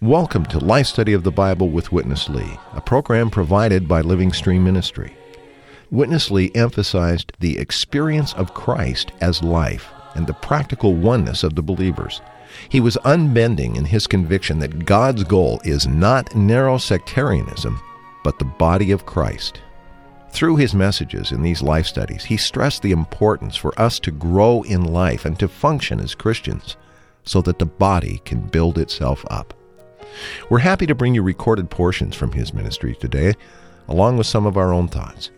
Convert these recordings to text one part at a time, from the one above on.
Welcome to Life Study of the Bible with Witness Lee, a program provided by Living Stream Ministry. Witness Lee emphasized the experience of Christ as life and the practical oneness of the believers. He was unbending in his conviction that God's goal is not narrow sectarianism, but the body of Christ. Through his messages in these life studies, he stressed the importance for us to grow in life and to function as Christians so that the body can build itself up. We're happy to bring you recorded portions from his ministry today, along with some of our own thoughts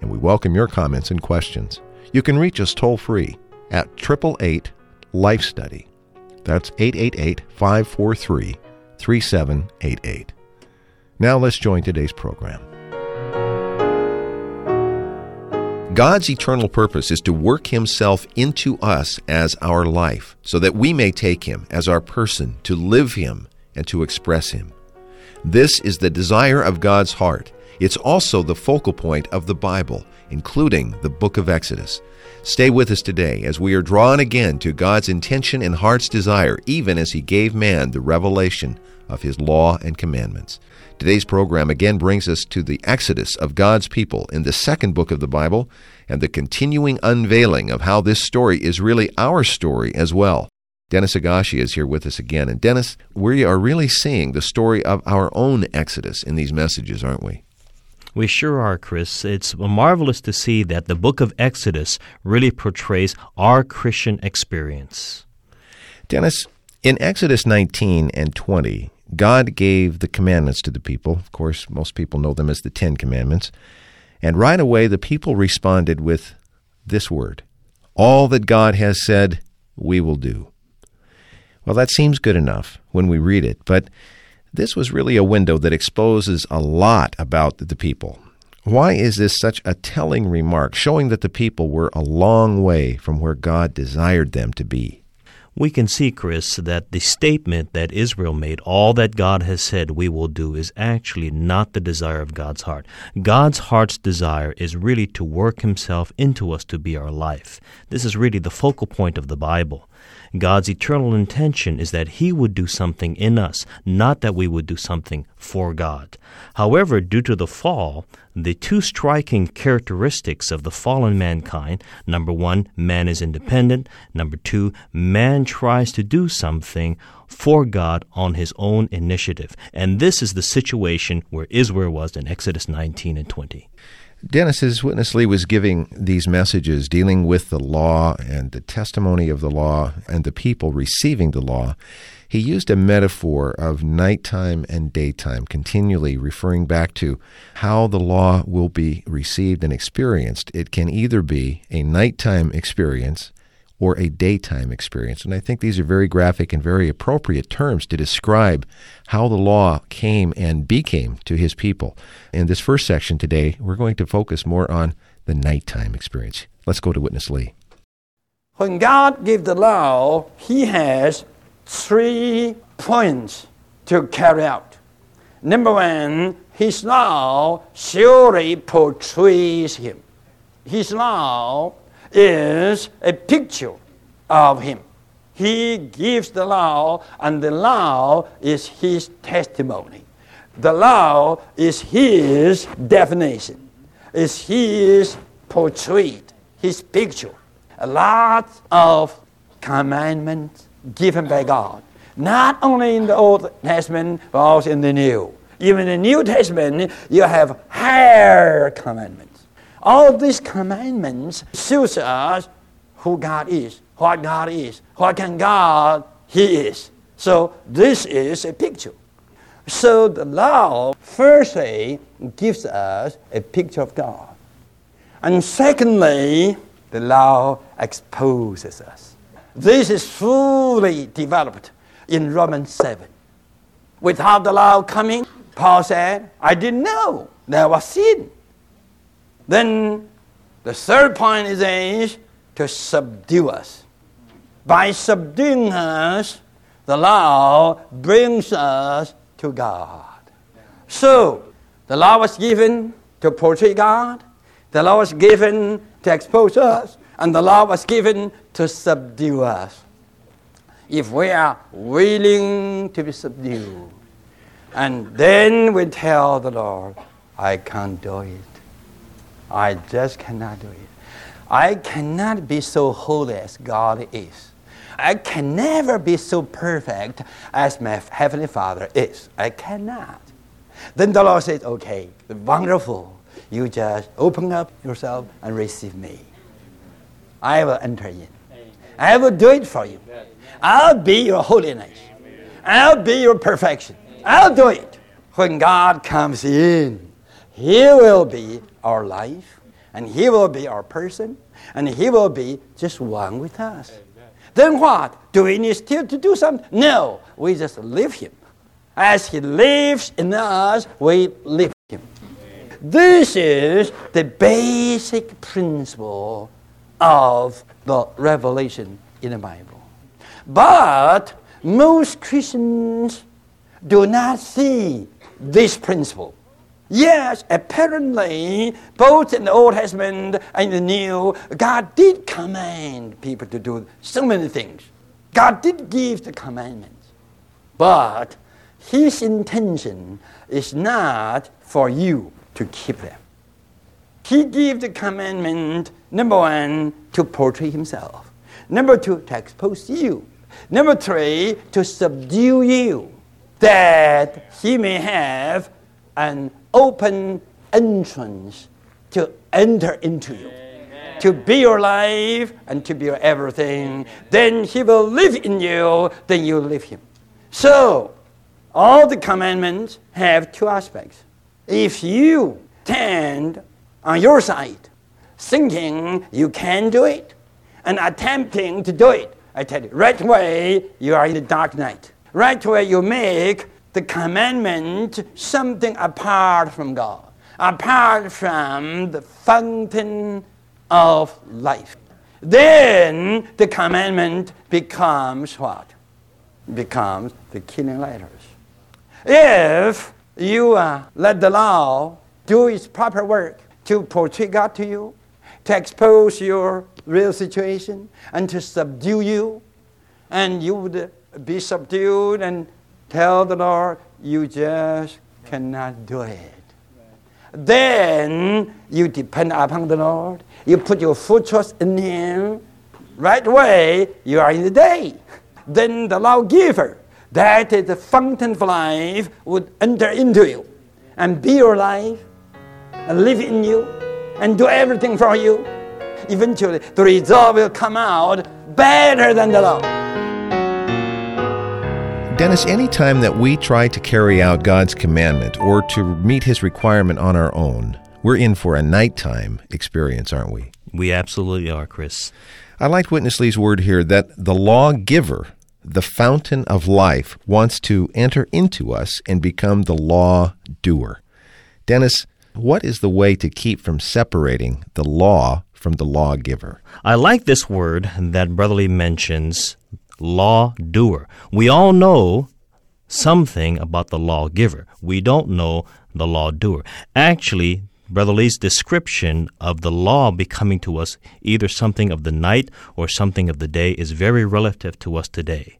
and we welcome your comments and questions. You can reach us toll free at 888 Life Study. That's 888 543 3788. Now let's join today's program. God's eternal purpose is to work Himself into us as our life, so that we may take Him as our person, to live Him, and to express Him. This is the desire of God's heart it's also the focal point of the Bible, including the book of Exodus. Stay with us today as we are drawn again to God's intention and heart's desire, even as He gave man the revelation of His law and commandments. Today's program again brings us to the exodus of God's people in the second book of the Bible and the continuing unveiling of how this story is really our story as well. Dennis Higashi is here with us again. And Dennis, we are really seeing the story of our own exodus in these messages, aren't we? We sure are, Chris. It's marvelous to see that the book of Exodus really portrays our Christian experience. Dennis, in Exodus 19 and 20, God gave the commandments to the people. Of course, most people know them as the Ten Commandments. And right away, the people responded with this word All that God has said, we will do. Well, that seems good enough when we read it, but this was really a window that exposes a lot about the people. Why is this such a telling remark, showing that the people were a long way from where God desired them to be? We can see, Chris, that the statement that Israel made, all that God has said we will do, is actually not the desire of God's heart. God's heart's desire is really to work Himself into us to be our life. This is really the focal point of the Bible. God's eternal intention is that He would do something in us, not that we would do something for God. However, due to the fall, the two striking characteristics of the fallen mankind number one, man is independent. Number two, man tries to do something for God on his own initiative. And this is the situation where Israel was in Exodus 19 and 20. Dennis, as Witness Lee was giving these messages dealing with the law and the testimony of the law and the people receiving the law, he used a metaphor of nighttime and daytime, continually referring back to how the law will be received and experienced. It can either be a nighttime experience or a daytime experience. And I think these are very graphic and very appropriate terms to describe how the law came and became to his people. In this first section today, we're going to focus more on the nighttime experience. Let's go to Witness Lee. When God gave the law, He has three points to carry out. Number one, His law surely portrays Him. His law is a picture of him. He gives the law, and the law is his testimony. The law is his definition, is his portrait, his picture. A lot of commandments given by God, not only in the Old Testament, but also in the New. Even in the New Testament, you have higher commandments. All these commandments shows us who God is, what God is, what kind God He is. So this is a picture. So the law firstly gives us a picture of God. And secondly, the law exposes us. This is fully developed in Romans 7. Without the law coming, Paul said, I didn't know there was sin. Then the third point is to subdue us. By subduing us, the law brings us to God. So, the law was given to portray God, the law was given to expose us, and the law was given to subdue us. If we are willing to be subdued, and then we tell the Lord, I can't do it. I just cannot do it. I cannot be so holy as God is. I can never be so perfect as my Heavenly Father is. I cannot. Then the Lord says, okay, wonderful. You just open up yourself and receive me. I will enter in. I will do it for you. I'll be your holiness. I'll be your perfection. I'll do it. When God comes in, He will be our life, and He will be our person, and He will be just one with us. Then what? Do we need still to do something? No, we just live Him. As He lives in us, we live Him. This is the basic principle of the revelation in the Bible. But most Christians do not see this principle. Yes, apparently, both in the Old Testament and the New, God did command people to do so many things. God did give the commandments. But His intention is not for you to keep them. He gave the commandment, number one, to portray Himself. Number two, to expose you. Number three, to subdue you, that He may have an open entrance to enter into you, to be your life and to be your everything. Then He will live in you, then you live Him. So, all the commandments have two aspects. If you stand on your side, thinking you can do it, and attempting to do it, I tell you, right away you are in the dark night. Right away you make the commandment something apart from God, apart from the fountain of life. Then the commandment becomes what? Becomes the killing letters. If you uh, let the law do its proper work to portray God to you, to expose your real situation, and to subdue you, and you would be subdued and tell the Lord, you just cannot do it. Then you depend upon the Lord. You put your full trust in Him. Right away, you are in the day. Then the lawgiver, that is the fountain of life, would enter into you and be your life and live in you and do everything for you. Eventually, the result will come out better than the law. Dennis, anytime that we try to carry out God's commandment or to meet His requirement on our own, we're in for a nighttime experience, aren't we? We absolutely are, Chris. I liked Witness Lee's word here that the lawgiver, the fountain of life, wants to enter into us and become the law doer. Dennis, what is the way to keep from separating the law from the lawgiver? I like this word that Brother Lee mentions law doer. We all know something about the lawgiver. We don't know the law doer. Actually, Brother Lee's description of the law becoming to us either something of the night or something of the day is very relative to us today.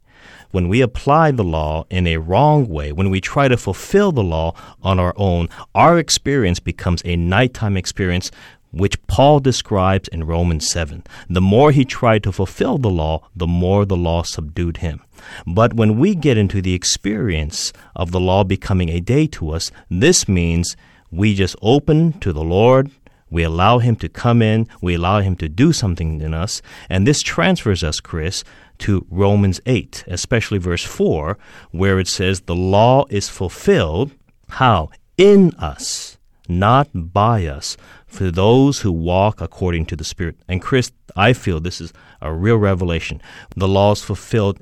When we apply the law in a wrong way, when we try to fulfill the law on our own, our experience becomes a nighttime experience which Paul describes in Romans 7. The more he tried to fulfill the law, the more the law subdued him. But when we get into the experience of the law becoming a day to us, this means we just open to the Lord, we allow him to come in, we allow him to do something in us, and this transfers us, Chris, to Romans 8, especially verse 4, where it says, The law is fulfilled. How? In us, not by us, for those who walk according to the Spirit. And Chris, I feel this is a real revelation. The law is fulfilled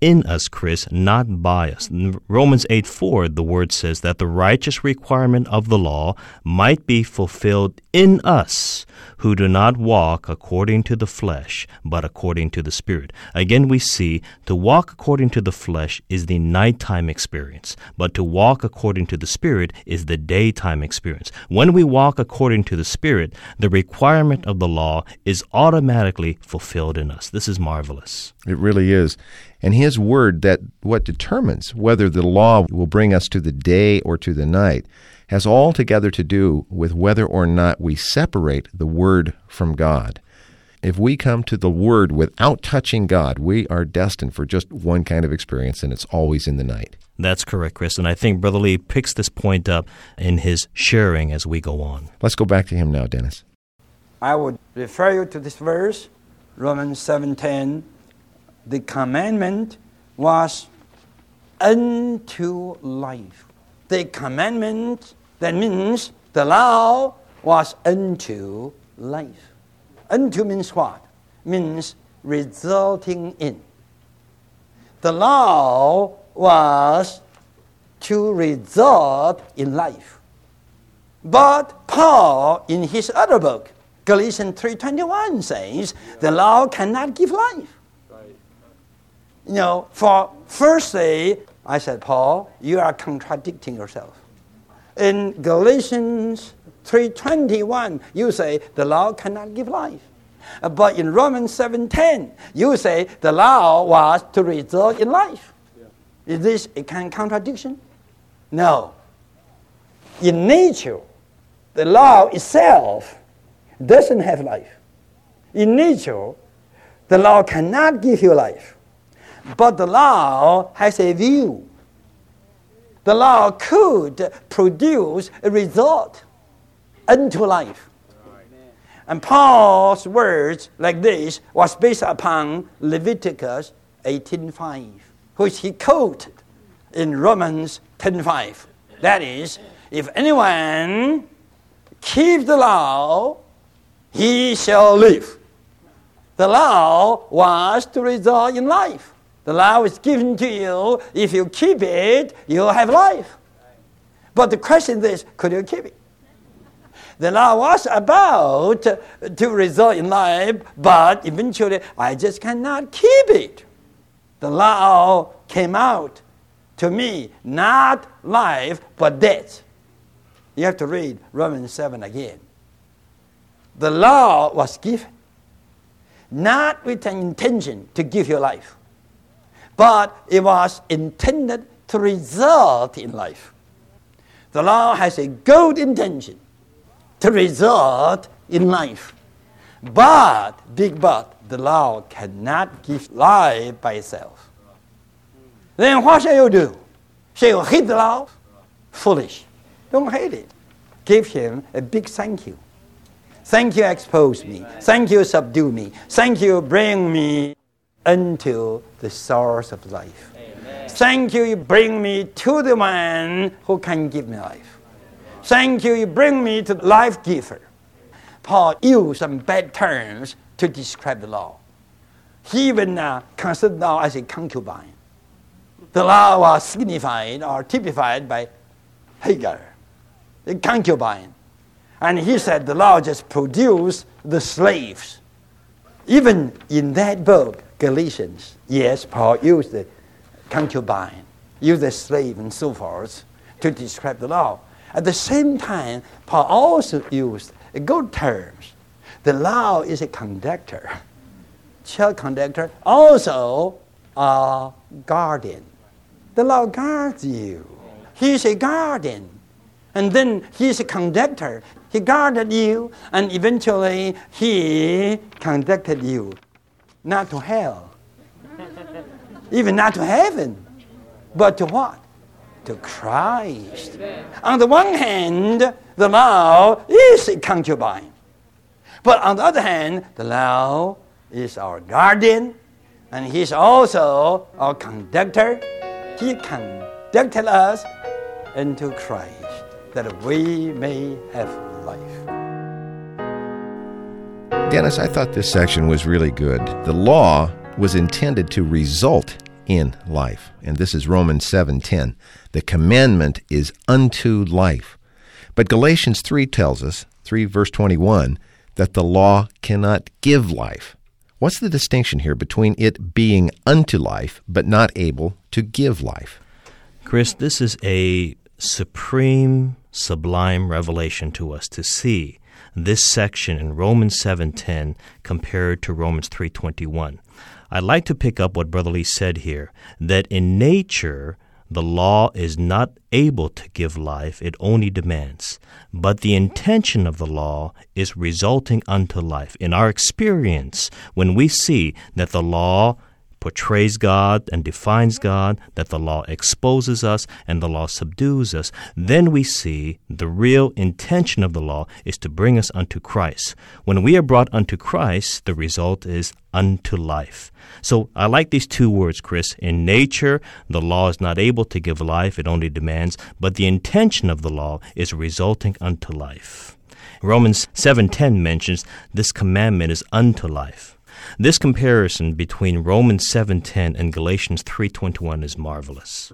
in us, Chris, not by us. In Romans 8 4, the word says that the righteous requirement of the law might be fulfilled in us who do not walk according to the flesh, but according to the Spirit. Again, we see to walk according to the flesh is the nighttime experience, but to walk according to the Spirit is the daytime experience. When we walk according to the Spirit, the requirement of the law is automatically fulfilled in us. This is marvelous. It really is. And his word that what determines whether the law will bring us to the day or to the night has altogether to do with whether or not we separate the Word from God. If we come to the Word without touching God, we are destined for just one kind of experience, and it's always in the night. That's correct, Chris. And I think Brother Lee picks this point up in his sharing as we go on. Let's go back to him now, Dennis. I would refer you to this verse, Romans 7:10. The commandment was unto life. The commandment that means the law was unto life. Unto means what? Means resulting in. The law was to result in life. But Paul, in his other book, Galatians 3.21 says, the law cannot give life. You know, for firstly, I said, Paul, you are contradicting yourself in Galatians 3.21, you say the law cannot give life. But in Romans 7.10, you say the law was to result in life. Yeah. Is this a kind of contradiction? No. In nature, the law itself doesn't have life. In nature, the law cannot give you life. But the law has a view the law could produce a result unto life. And Paul's words like this was based upon Leviticus 18.5, which he quoted in Romans 10.5. That is, if anyone keep the law, he shall live. The law was to result in life. The law is given to you. If you keep it, you'll have life. But the question is, could you keep it? The law was about to result in life, but eventually I just cannot keep it. The law came out to me, not life, but death. You have to read Romans 7 again. The law was given, not with an intention to give you life but it was intended to result in life. The law has a good intention to result in life. But, big but, the law cannot give life by itself. Then what shall you do? Shall you hate the law? Foolish. Don't hate it. Give him a big thank you. Thank you, expose me. Thank you, subdue me. Thank you, bring me unto the source of life. Amen. Thank you, you bring me to the one who can give me life. Thank you, you bring me to the life giver. Paul used some bad terms to describe the law. He even uh, considered law as a concubine. The law was signified or typified by Hagar, the concubine. And he said the law just produced the slaves. Even in that book, Galatians, yes, Paul used the concubine, used the slave, and so forth to describe the law. At the same time, Paul also used good terms. The law is a conductor, child conductor, also a guardian. The law guards you. He's a guardian. And then he's a conductor. He guarded you, and eventually he conducted you not to hell, even not to heaven, but to what? To Christ. On the one hand, the law is a concubine. But on the other hand, the law is our guardian, and he's also our conductor. He conducted us into Christ that we may have life. Dennis, I thought this section was really good. The law was intended to result in life. And this is Romans 7:10. The commandment is unto life. But Galatians 3 tells us, 3 verse 21, that the law cannot give life. What's the distinction here between it being unto life but not able to give life? Chris, this is a supreme, sublime revelation to us to see this section in Romans 7:10 compared to Romans 3:21. I'd like to pick up what Brother Lee said here that in nature the law is not able to give life, it only demands. But the intention of the law is resulting unto life. In our experience, when we see that the law portrays God and defines God, that the law exposes us and the law subdues us, then we see the real intention of the law is to bring us unto Christ. When we are brought unto Christ, the result is unto life. So I like these two words, Chris. In nature, the law is not able to give life, it only demands, but the intention of the law is resulting unto life. Romans 7:10 mentions this commandment is unto life. This comparison between Romans 7:10 and Galatians 3:21 is marvelous.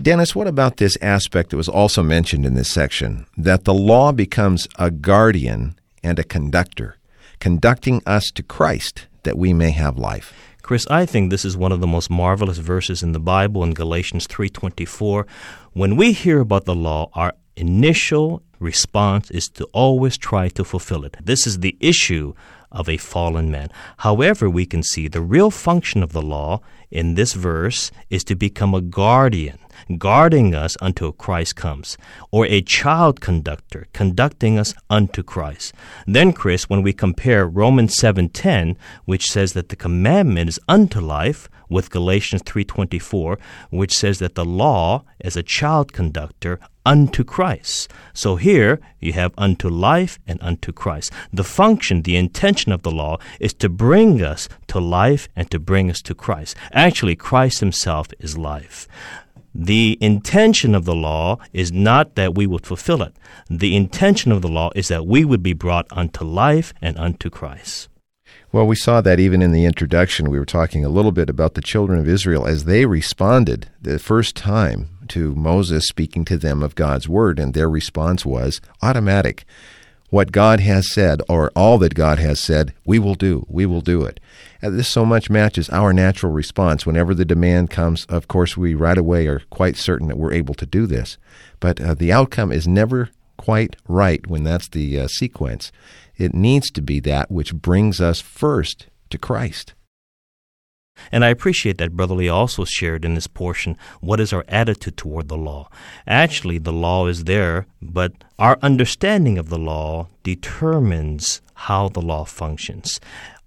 Dennis, what about this aspect that was also mentioned in this section that the law becomes a guardian and a conductor, conducting us to Christ that we may have life? Chris, I think this is one of the most marvelous verses in the Bible in Galatians 3:24. When we hear about the law, our initial response is to always try to fulfill it. This is the issue of a fallen man. However, we can see the real function of the law in this verse is to become a guardian, guarding us until Christ comes, or a child conductor, conducting us unto Christ. Then, Chris, when we compare Romans 7:10, which says that the commandment is unto life, with Galatians 3:24, which says that the law is a child conductor unto Christ. So here you have unto life and unto Christ. The function, the intention of the law is to bring us to life and to bring us to Christ. Actually, Christ himself is life. The intention of the law is not that we would fulfill it. The intention of the law is that we would be brought unto life and unto Christ. Well, we saw that even in the introduction. We were talking a little bit about the children of Israel as they responded the first time to Moses speaking to them of God's word, and their response was automatic. What God has said, or all that God has said, we will do. We will do it. And this so much matches our natural response. Whenever the demand comes, of course, we right away are quite certain that we're able to do this. But uh, the outcome is never quite right when that's the uh, sequence. It needs to be that which brings us first to Christ. And I appreciate that Brother Lee also shared in this portion what is our attitude toward the law. Actually, the law is there, but our understanding of the law determines how the law functions.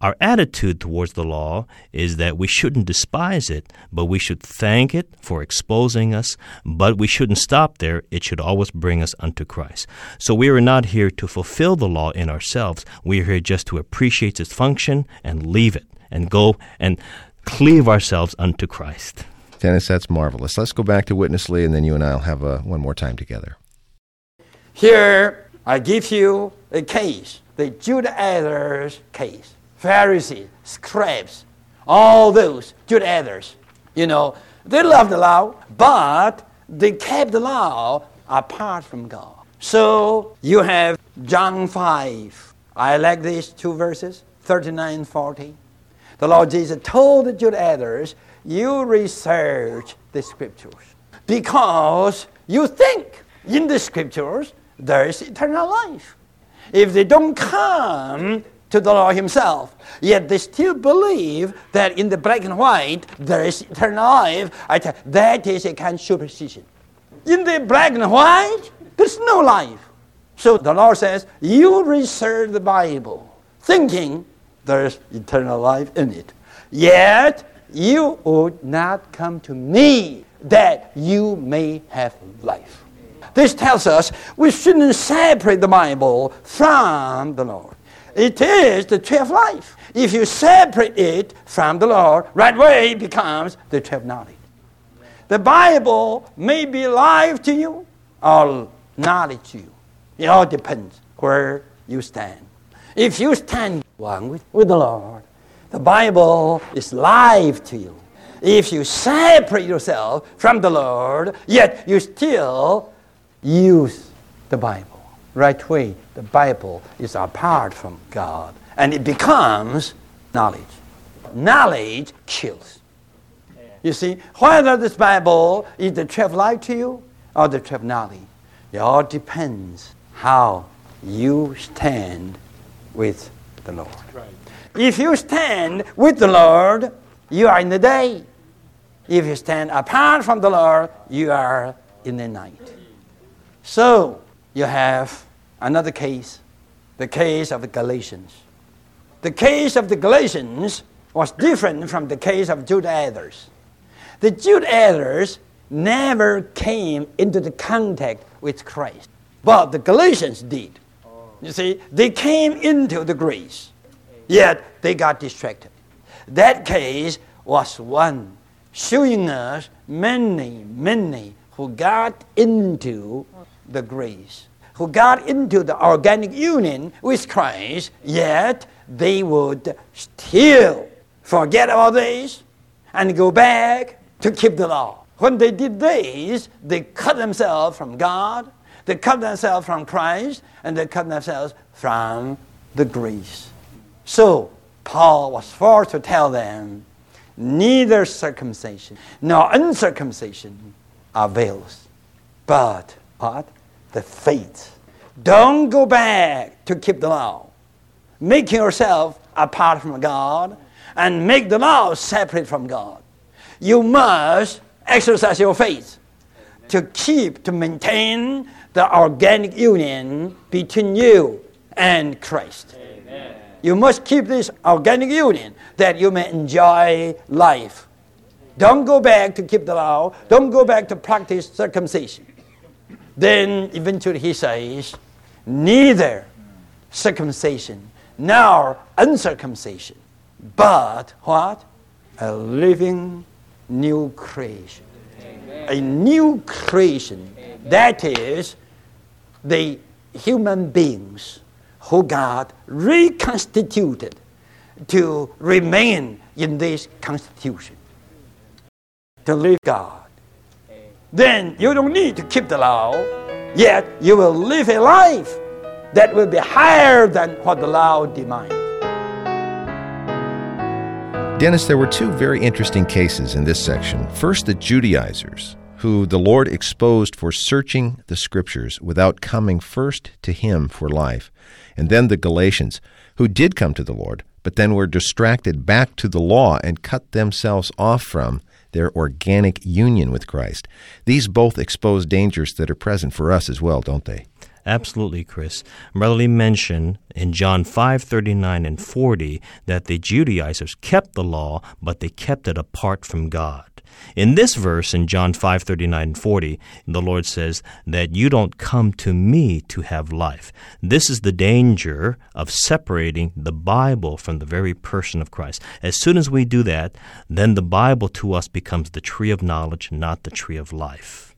Our attitude towards the law is that we shouldn't despise it, but we should thank it for exposing us, but we shouldn't stop there. It should always bring us unto Christ. So we are not here to fulfill the law in ourselves. We are here just to appreciate its function and leave it and go and cleave ourselves unto Christ. Dennis, that's marvelous. Let's go back to Witness Lee, and then you and I will have a, one more time together. Here, I give you a case, the Judaizers case. Pharisees, scribes, all those Judaizers, you know, they loved the law, but they kept the law apart from God. So you have John 5. I like these two verses, 39 40. The Lord Jesus told the Judaizers, You research the scriptures because you think in the scriptures there is eternal life. If they don't come to the Lord Himself, yet they still believe that in the black and white there is eternal life, I tell, that is a kind of superstition. In the black and white, there's no life. So the Lord says, You research the Bible, thinking there's eternal life in it. Yet you would not come to me that you may have life. This tells us we shouldn't separate the Bible from the Lord. It is the tree of life. If you separate it from the Lord, right away it becomes the tree of knowledge. The Bible may be life to you or knowledge to you. It all depends where you stand. If you stand one with, the Lord, the Bible is life to you. if you separate yourself from the Lord, yet you still use the Bible. Right way, the Bible is apart from God, and it becomes knowledge. Knowledge kills. You see, whether this Bible is the tree of life to you or the tree of knowledge, it all depends how you stand with the Lord. Right. If you stand with the Lord, you are in the day. If you stand apart from the Lord, you are in the night. So, you have another case, the case of the Galatians. The case of the Galatians was different from the case of Judaizers. The Judaizers never came into the contact with Christ, but the Galatians did. You see, they came into the grace, yet they got distracted. That case was one showing us many, many who got into the grace, who got into the organic union with Christ, yet they would still forget all this and go back to keep the law. When they did this, they cut themselves from God, they cut themselves from Christ, and they cut themselves from the grace. So, Paul was forced to tell them neither circumcision nor uncircumcision avails, but what? The faith. Don't go back to keep the law. Make yourself apart from God and make the law separate from God. You must exercise your faith to keep, to maintain the organic union between you and Christ. Amen. You must keep this organic union that you may enjoy life. Don't go back to keep the law. Don't go back to practice circumcision. Then eventually he says, neither circumcision nor uncircumcision, but what? A living new creation. A new creation. That is the human beings who God reconstituted to remain in this constitution, to live God. Then you don't need to keep the law, yet you will live a life that will be higher than what the law demands. Dennis, there were two very interesting cases in this section. First, the Judaizers, who the Lord exposed for searching the Scriptures without coming first to Him for life. And then the Galatians, who did come to the Lord, but then were distracted back to the law and cut themselves off from their organic union with Christ. These both expose dangers that are present for us as well, don't they? Absolutely, Chris. Brother Lee mentioned in John 5 39 and 40 that the Judaizers kept the law, but they kept it apart from God. In this verse, in John 5 39 and 40, the Lord says that you don't come to me to have life. This is the danger of separating the Bible from the very person of Christ. As soon as we do that, then the Bible to us becomes the tree of knowledge, not the tree of life.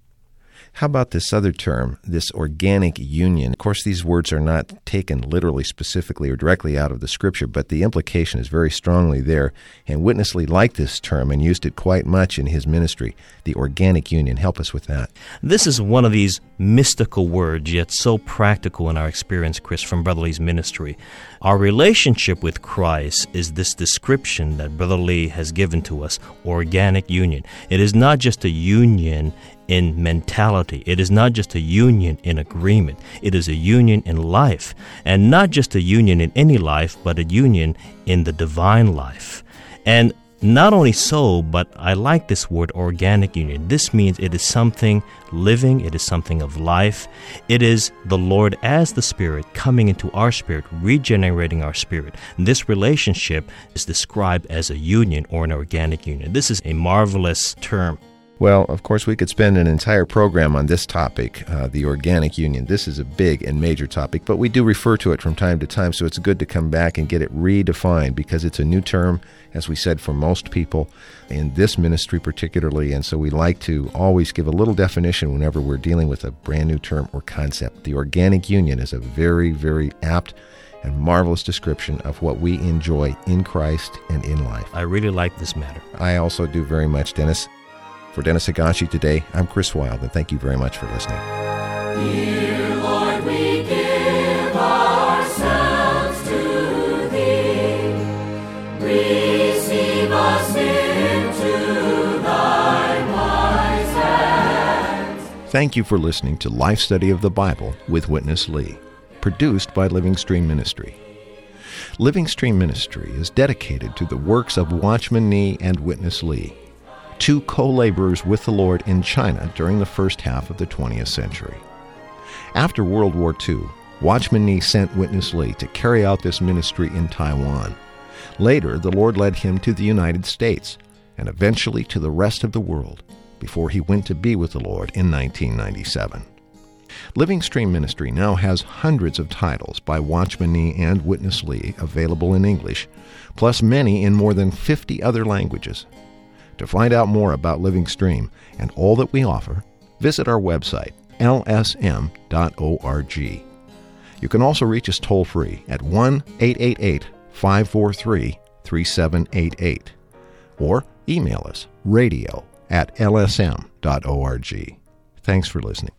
How about this other term, this organic union? Of course, these words are not taken literally, specifically, or directly out of the scripture, but the implication is very strongly there. And Witness Lee liked this term and used it quite much in his ministry. The organic union. Help us with that. This is one of these mystical words, yet so practical in our experience, Chris, from Brother Lee's ministry. Our relationship with Christ is this description that Brother Lee has given to us organic union. It is not just a union in mentality. It is not just a union in agreement. It is a union in life. And not just a union in any life, but a union in the divine life. And not only so, but I like this word organic union. This means it is something living, it is something of life. It is the Lord as the Spirit coming into our spirit, regenerating our spirit. This relationship is described as a union or an organic union. This is a marvelous term. Well, of course, we could spend an entire program on this topic, uh, the organic union. This is a big and major topic, but we do refer to it from time to time, so it's good to come back and get it redefined because it's a new term, as we said, for most people in this ministry particularly, and so we like to always give a little definition whenever we're dealing with a brand new term or concept. The organic union is a very, very apt and marvelous description of what we enjoy in Christ and in life. I really like this matter. I also do very much, Dennis. For Dennis Higashi today, I'm Chris Wild, and thank you very much for listening. Dear Lord, we give ourselves to Thee. Receive us into Thy wise hands. Thank you for listening to Life Study of the Bible with Witness Lee, produced by Living Stream Ministry. Living Stream Ministry is dedicated to the works of Watchman Nee and Witness Lee, two co laborers with the Lord in China during the first half of the 20th century. After World War II, Watchman Nee sent Witness Lee to carry out this ministry in Taiwan. Later, the Lord led him to the United States and eventually to the rest of the world before he went to be with the Lord in 1997. Living Stream Ministry now has hundreds of titles by Watchman Nee and Witness Lee available in English, plus many in more than 50 other languages. To find out more about Living Stream and all that we offer, visit our website, lsm.org. You can also reach us toll free at 1 888 543 3788 or email us radio at lsm.org. Thanks for listening.